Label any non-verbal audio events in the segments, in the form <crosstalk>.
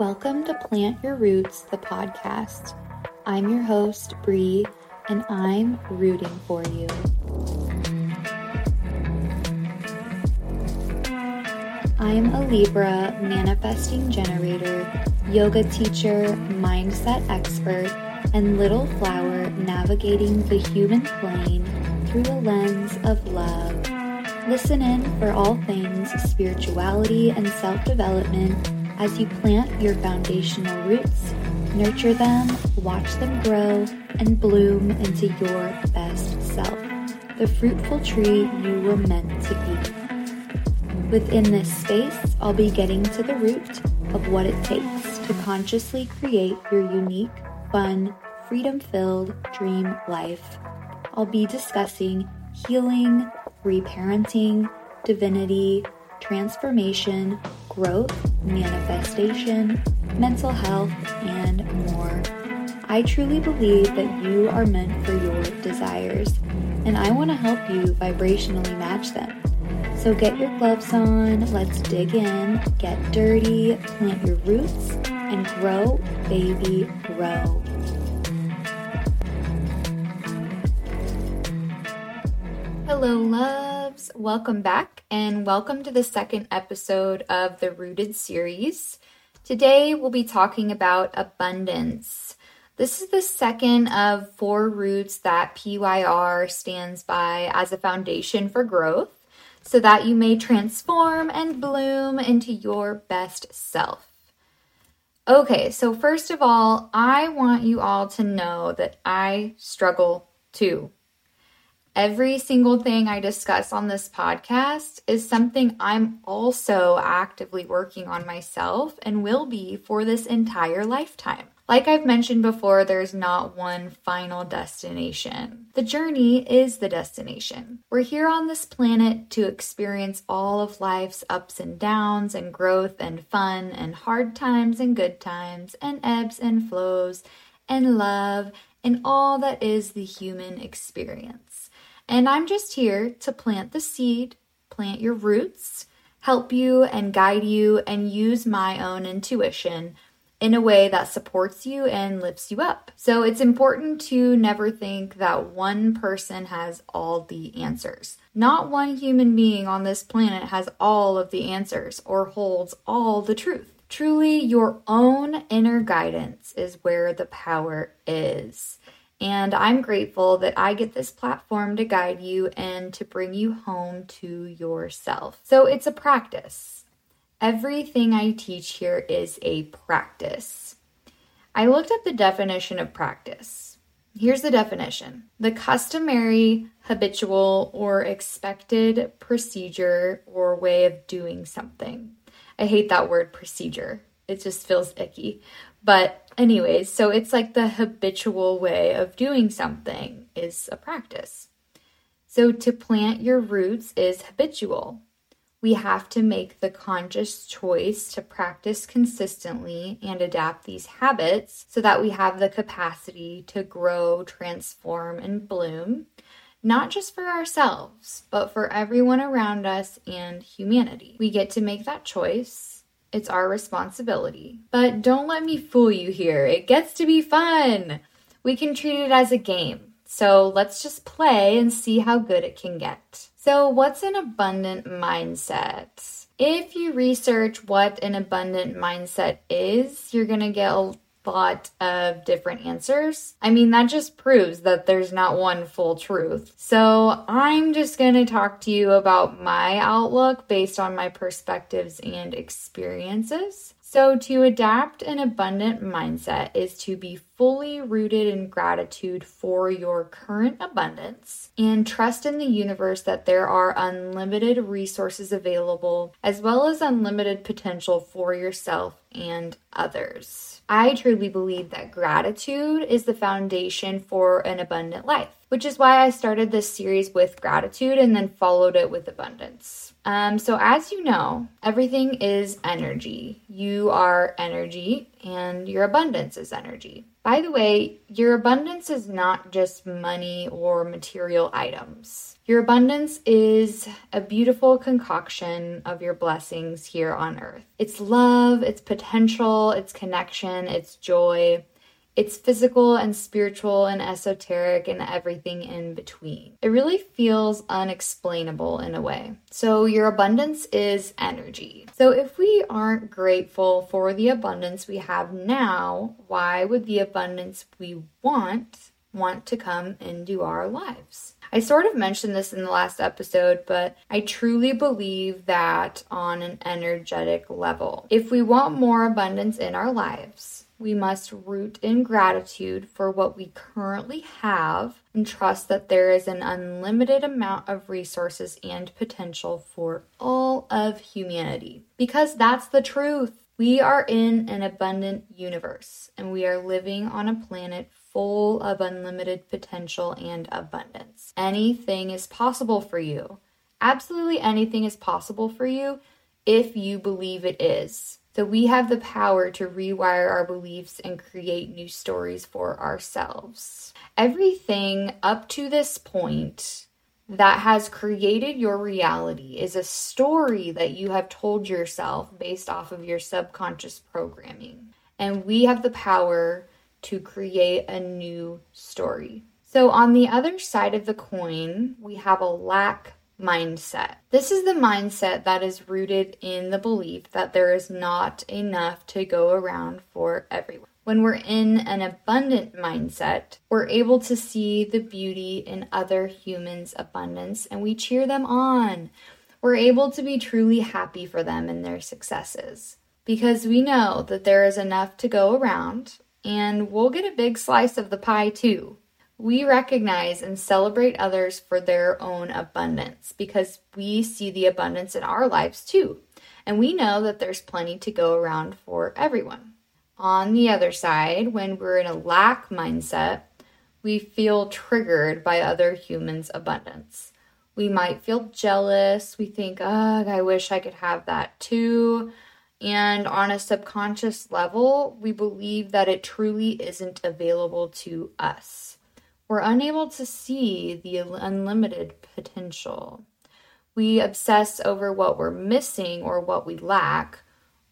Welcome to Plant Your Roots, the podcast. I'm your host, Bre, and I'm rooting for you. I'm a Libra manifesting generator, yoga teacher, mindset expert, and little flower navigating the human plane through a lens of love. Listen in for all things spirituality and self development as you plant your foundational roots, nurture them, watch them grow, and bloom into your best self, the fruitful tree you were meant to be. Within this space, I'll be getting to the root of what it takes to consciously create your unique, fun, freedom filled dream life. I'll be discussing healing, reparenting, divinity, transformation, growth, manifestation, mental health, and more. I truly believe that you are meant for your desires, and I want to help you vibrationally match them. So get your gloves on, let's dig in, get dirty, plant your roots, and grow, baby, grow. Hello, Welcome back, and welcome to the second episode of the Rooted series. Today, we'll be talking about abundance. This is the second of four roots that PYR stands by as a foundation for growth so that you may transform and bloom into your best self. Okay, so first of all, I want you all to know that I struggle too. Every single thing I discuss on this podcast is something I'm also actively working on myself and will be for this entire lifetime. Like I've mentioned before, there's not one final destination. The journey is the destination. We're here on this planet to experience all of life's ups and downs, and growth and fun, and hard times and good times, and ebbs and flows, and love, and all that is the human experience. And I'm just here to plant the seed, plant your roots, help you and guide you, and use my own intuition in a way that supports you and lifts you up. So it's important to never think that one person has all the answers. Not one human being on this planet has all of the answers or holds all the truth. Truly, your own inner guidance is where the power is. And I'm grateful that I get this platform to guide you and to bring you home to yourself. So it's a practice. Everything I teach here is a practice. I looked up the definition of practice. Here's the definition the customary, habitual, or expected procedure or way of doing something. I hate that word procedure, it just feels icky. But, anyways, so it's like the habitual way of doing something is a practice. So, to plant your roots is habitual. We have to make the conscious choice to practice consistently and adapt these habits so that we have the capacity to grow, transform, and bloom, not just for ourselves, but for everyone around us and humanity. We get to make that choice it's our responsibility. But don't let me fool you here. It gets to be fun. We can treat it as a game. So let's just play and see how good it can get. So, what's an abundant mindset? If you research what an abundant mindset is, you're going to get a lot of different answers. I mean, that just proves that there's not one full truth. So, I'm just going to talk to you about my outlook based on my perspectives and experiences. So, to adapt an abundant mindset is to be fully rooted in gratitude for your current abundance and trust in the universe that there are unlimited resources available as well as unlimited potential for yourself and others. I truly believe that gratitude is the foundation for an abundant life, which is why I started this series with gratitude and then followed it with abundance. Um, so, as you know, everything is energy. You are energy, and your abundance is energy. By the way, your abundance is not just money or material items. Your abundance is a beautiful concoction of your blessings here on earth. It's love, it's potential, it's connection, it's joy. It's physical and spiritual and esoteric and everything in between. It really feels unexplainable in a way. So, your abundance is energy. So, if we aren't grateful for the abundance we have now, why would the abundance we want want to come into our lives? I sort of mentioned this in the last episode, but I truly believe that on an energetic level. If we want more abundance in our lives, we must root in gratitude for what we currently have and trust that there is an unlimited amount of resources and potential for all of humanity. Because that's the truth. We are in an abundant universe and we are living on a planet full of unlimited potential and abundance. Anything is possible for you. Absolutely anything is possible for you if you believe it is. So we have the power to rewire our beliefs and create new stories for ourselves. Everything up to this point that has created your reality is a story that you have told yourself based off of your subconscious programming. And we have the power to create a new story. So, on the other side of the coin, we have a lack mindset. This is the mindset that is rooted in the belief that there is not enough to go around for everyone. When we're in an abundant mindset, we're able to see the beauty in other humans' abundance and we cheer them on. We're able to be truly happy for them and their successes because we know that there is enough to go around and we'll get a big slice of the pie too. We recognize and celebrate others for their own abundance because we see the abundance in our lives too. And we know that there's plenty to go around for everyone. On the other side, when we're in a lack mindset, we feel triggered by other humans' abundance. We might feel jealous. We think, ugh, I wish I could have that too. And on a subconscious level, we believe that it truly isn't available to us we're unable to see the unlimited potential. We obsess over what we're missing or what we lack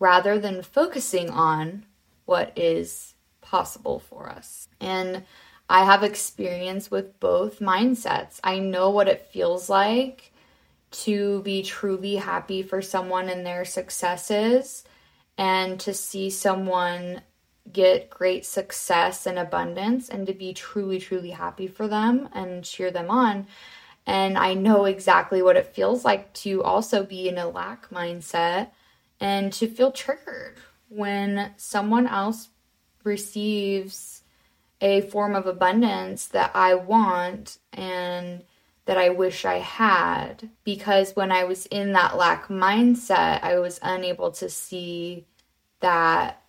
rather than focusing on what is possible for us. And I have experience with both mindsets. I know what it feels like to be truly happy for someone and their successes and to see someone get great success and abundance and to be truly, truly happy for them and cheer them on. And I know exactly what it feels like to also be in a lack mindset and to feel triggered when someone else receives a form of abundance that I want and that I wish I had. Because when I was in that lack mindset, I was unable to see that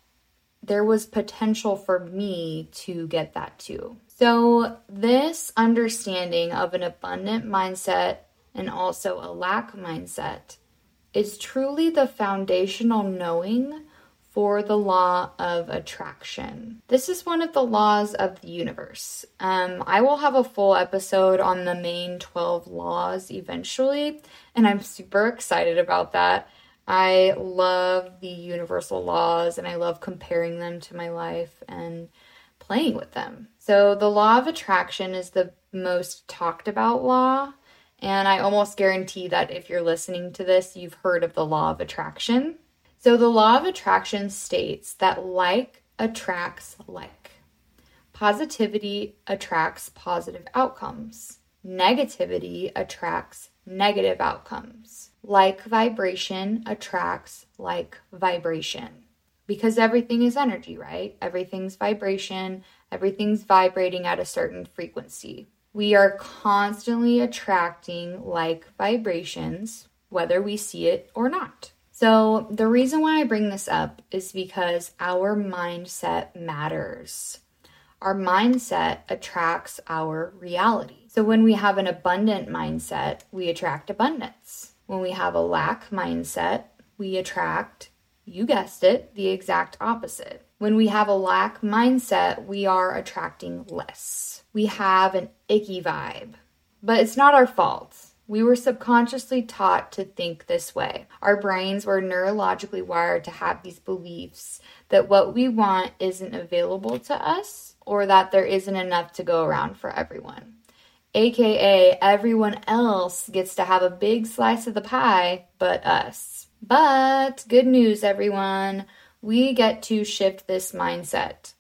there was potential for me to get that too. So, this understanding of an abundant mindset and also a lack mindset is truly the foundational knowing for the law of attraction. This is one of the laws of the universe. Um, I will have a full episode on the main 12 laws eventually, and I'm super excited about that. I love the universal laws and I love comparing them to my life and playing with them. So, the law of attraction is the most talked about law. And I almost guarantee that if you're listening to this, you've heard of the law of attraction. So, the law of attraction states that like attracts like. Positivity attracts positive outcomes. Negativity attracts negative outcomes. Like vibration attracts like vibration because everything is energy, right? Everything's vibration, everything's vibrating at a certain frequency. We are constantly attracting like vibrations, whether we see it or not. So, the reason why I bring this up is because our mindset matters. Our mindset attracts our reality. So, when we have an abundant mindset, we attract abundance. When we have a lack mindset, we attract, you guessed it, the exact opposite. When we have a lack mindset, we are attracting less. We have an icky vibe, but it's not our fault. We were subconsciously taught to think this way. Our brains were neurologically wired to have these beliefs that what we want isn't available to us or that there isn't enough to go around for everyone. AKA, everyone else gets to have a big slice of the pie but us. But good news, everyone. We get to shift this mindset.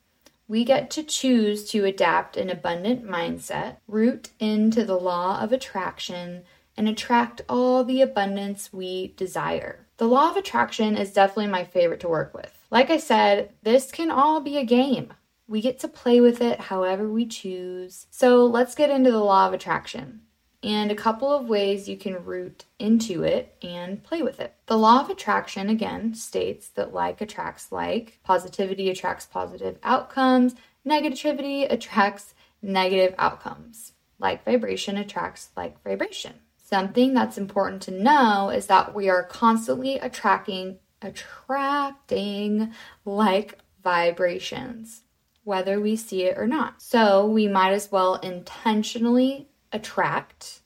We get to choose to adapt an abundant mindset, root into the law of attraction, and attract all the abundance we desire. The law of attraction is definitely my favorite to work with. Like I said, this can all be a game. We get to play with it however we choose. So let's get into the law of attraction and a couple of ways you can root into it and play with it. The law of attraction, again, states that like attracts like, positivity attracts positive outcomes, negativity <laughs> attracts negative outcomes. Like vibration attracts like vibration. Something that's important to know is that we are constantly attracting attracting like vibrations, whether we see it or not. So we might as well intentionally attract,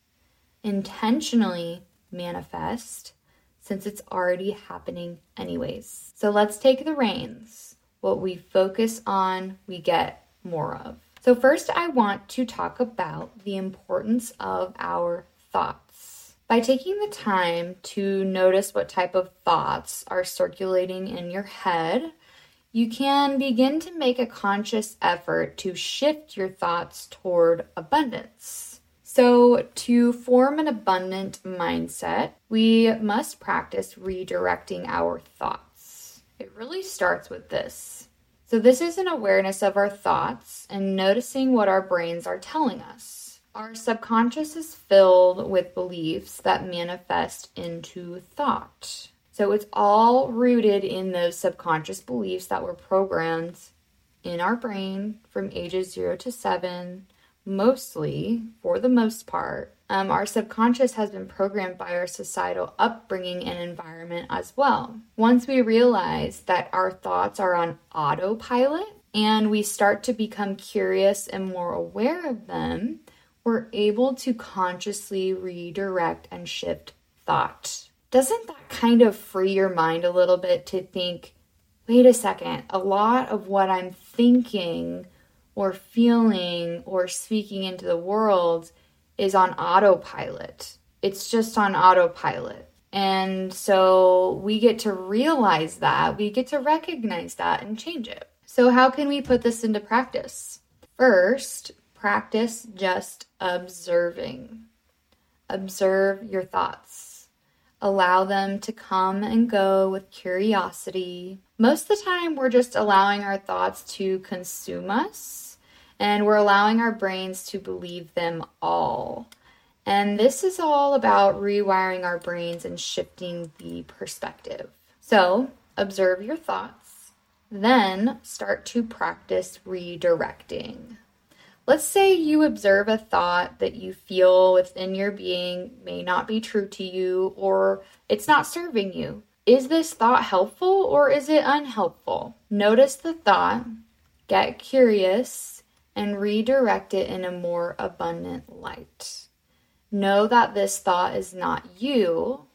intentionally manifest, since it's already happening anyways. So let's take the reins. What we focus on, we get more of. So, first, I want to talk about the importance of our thoughts. By taking the time to notice what type of thoughts are circulating in your head, you can begin to make a conscious effort to shift your thoughts toward abundance. So, to form an abundant mindset, we must practice redirecting our thoughts. It really starts with this. So, this is an awareness of our thoughts and noticing what our brains are telling us. Our subconscious is filled with beliefs that manifest into thought. So it's all rooted in those subconscious beliefs that were programmed in our brain from ages zero to seven, mostly, for the most part. Um, our subconscious has been programmed by our societal upbringing and environment as well. Once we realize that our thoughts are on autopilot and we start to become curious and more aware of them, we're able to consciously redirect and shift thought. Doesn't that kind of free your mind a little bit to think, wait a second, a lot of what I'm thinking or feeling or speaking into the world is on autopilot? It's just on autopilot. And so we get to realize that, we get to recognize that and change it. So, how can we put this into practice? First, Practice just observing. Observe your thoughts. Allow them to come and go with curiosity. Most of the time, we're just allowing our thoughts to consume us, and we're allowing our brains to believe them all. And this is all about rewiring our brains and shifting the perspective. So, observe your thoughts, then start to practice redirecting. Let's say you observe a thought that you feel within your being may not be true to you or it's not serving you. Is this thought helpful or is it unhelpful? Notice the thought, get curious, and redirect it in a more abundant light. Know that this thought is not you.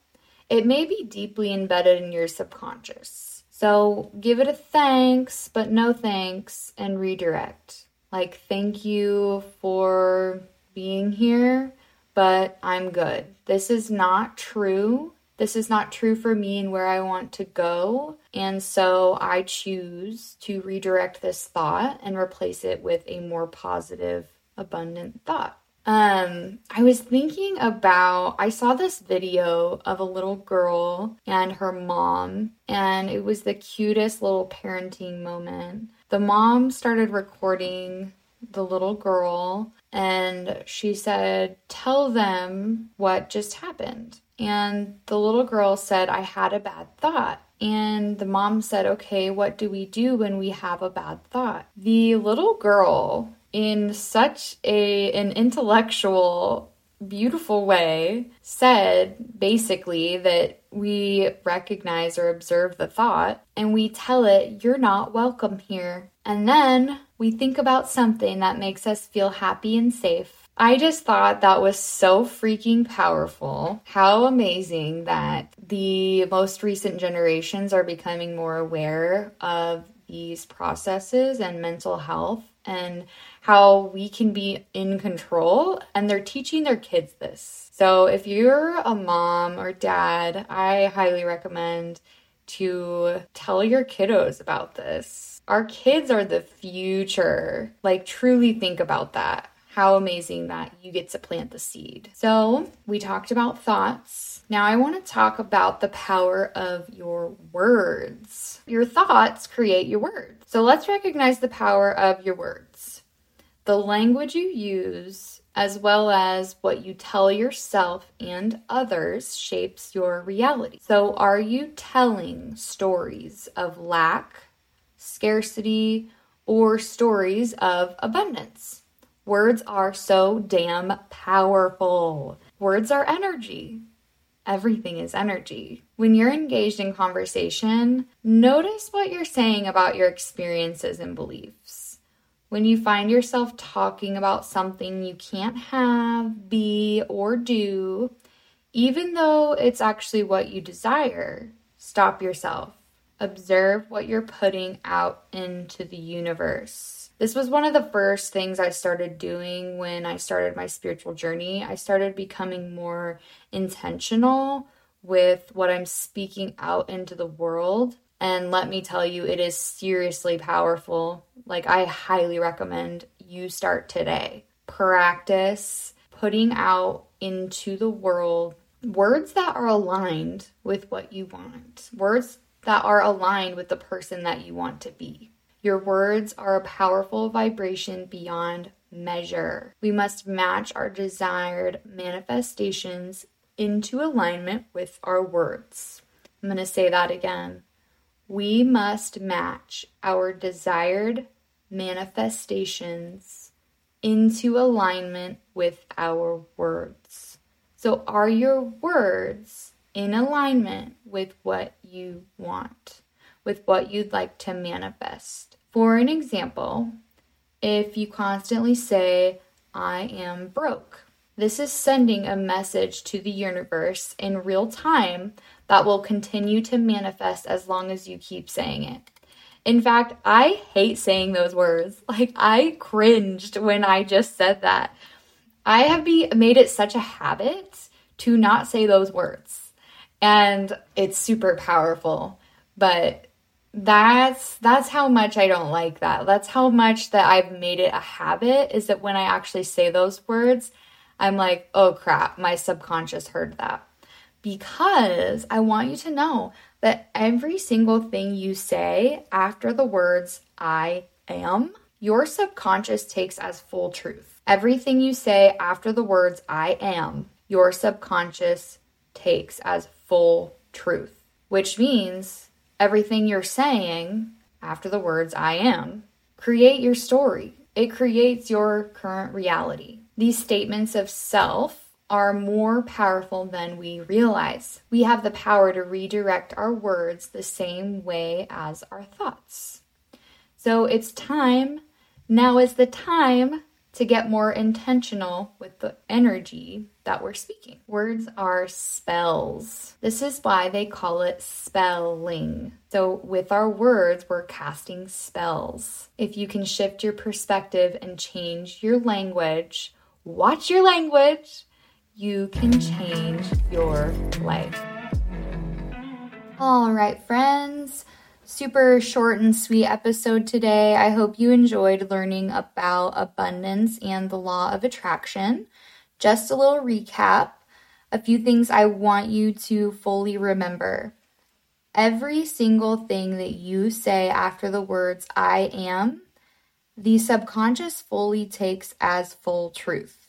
It may be deeply embedded in your subconscious. So give it a thanks, but no thanks, and redirect. Like, thank you for being here, but I'm good. This is not true. This is not true for me and where I want to go. And so I choose to redirect this thought and replace it with a more positive, abundant thought. Um, I was thinking about, I saw this video of a little girl and her mom, and it was the cutest little parenting moment the mom started recording the little girl and she said, Tell them what just happened. And the little girl said, I had a bad thought. And the mom said, Okay, what do we do when we have a bad thought? The little girl, in such a an intellectual beautiful way said basically that we recognize or observe the thought and we tell it, You're not welcome here. And then we think about something that makes us feel happy and safe I just thought that was so freaking powerful. How amazing that the most recent generations are becoming more aware of these processes and mental health and how we can be in control. And they're teaching their kids this. So if you're a mom or dad, I highly recommend to tell your kiddos about this. Our kids are the future. Like, truly think about that how amazing that you get to plant the seed. So, we talked about thoughts. Now, I want to talk about the power of your words. Your thoughts create your words. So, let's recognize the power of your words. The language you use, as well as what you tell yourself and others, shapes your reality. So, are you telling stories of lack, scarcity, or stories of abundance? Words are so damn powerful. Words are energy. Everything is energy. When you're engaged in conversation, notice what you're saying about your experiences and beliefs. When you find yourself talking about something you can't have, be, or do, even though it's actually what you desire, stop yourself. Observe what you're putting out into the universe this was one of the first things I started doing when I started my spiritual journey. I started becoming more intentional with what I'm speaking out into the world. And let me tell you, it is seriously powerful. Like, I highly recommend you start today. Practice putting out into the world words that are aligned with what you want, words that are aligned with the person that you want to be. Your words are a powerful vibration beyond measure. We must match our desired manifestations into alignment with our words. I'm going to say that again. We must match our desired manifestations into alignment with our words. So, are your words in alignment with what you want, with what you'd like to manifest? For an example, if you constantly say, I am broke, this is sending a message to the universe in real time that will continue to manifest as long as you keep saying it. In fact, I hate saying those words. <laughs> Like, I cringed when I just said that. I have be, made it such a habit to not say those words. And it's super powerful. But that's that's how much I don't like that. That's how much that I've made it a habit is that when I actually say those words, I'm like, "Oh crap, my subconscious heard that." Because I want you to know that every single thing you say after the words I am, your subconscious takes as full truth. Everything you say after the words I am, your subconscious takes as full truth, which means everything you're saying after the words I am. Create your story, it creates your current reality. These statements of self are more powerful than we realize. We have the power to redirect our words the same way as our thoughts. So it's time, now is the time to get more intentional with the energy that we're speaking. Words are spells. This is why they call it spelling. So, with our words, we're casting spells. If you can shift your perspective and change your language, watch your language, you can change your life. All right, friends super short and sweet episode today. I hope you enjoyed learning about abundance and the law of attraction. Just a little recap a few things I want you to fully remember. Every single thing that you say after the words I am, the subconscious fully takes as full truth.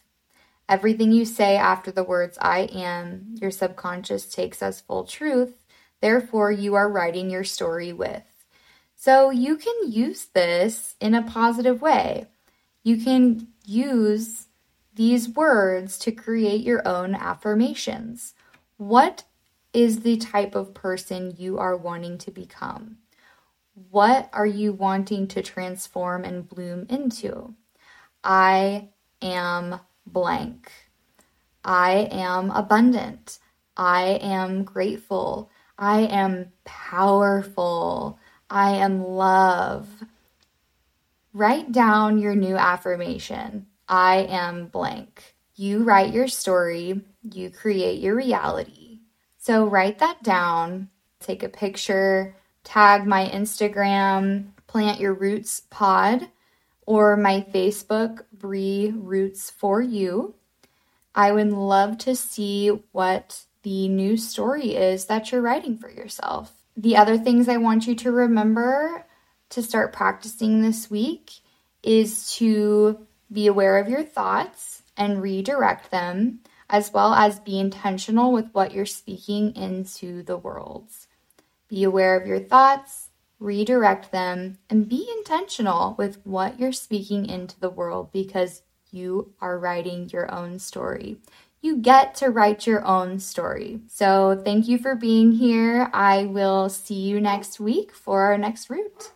Everything you say after the words I am, your subconscious takes as full truth Therefore, you are writing your story with. So you can use this in a positive way. You can use these words to create your own affirmations. What is the type of person you are wanting to become? What are you wanting to transform and bloom into? I am blank. I am abundant. I am grateful. I am powerful. I am love. Write down your new affirmation. I am blank. You write your story, you create your reality. So write that down, take a picture, tag my Instagram, Plant Your Roots Pod, or my Facebook, Bre Roots for You. I would love to see what the new story is that you're writing for yourself. The other things I want you to remember to start practicing this week is to be aware of your thoughts and redirect them, as well as be intentional with what you're speaking into the world. Be aware of your thoughts, redirect them, and be intentional with what you're speaking into the world because you are writing your own story you get to write your own story. So, thank you for being here. I will see you next week for our next root.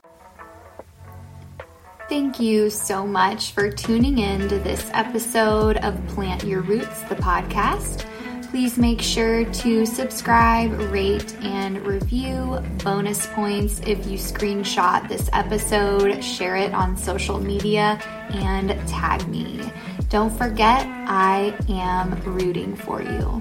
Thank you so much for tuning in to this episode of Plant Your Roots, the podcast. Please make sure to subscribe, rate, and review. Bonus points if you screenshot this episode, share it on social media, and tag me. Don't forget, I am rooting for you.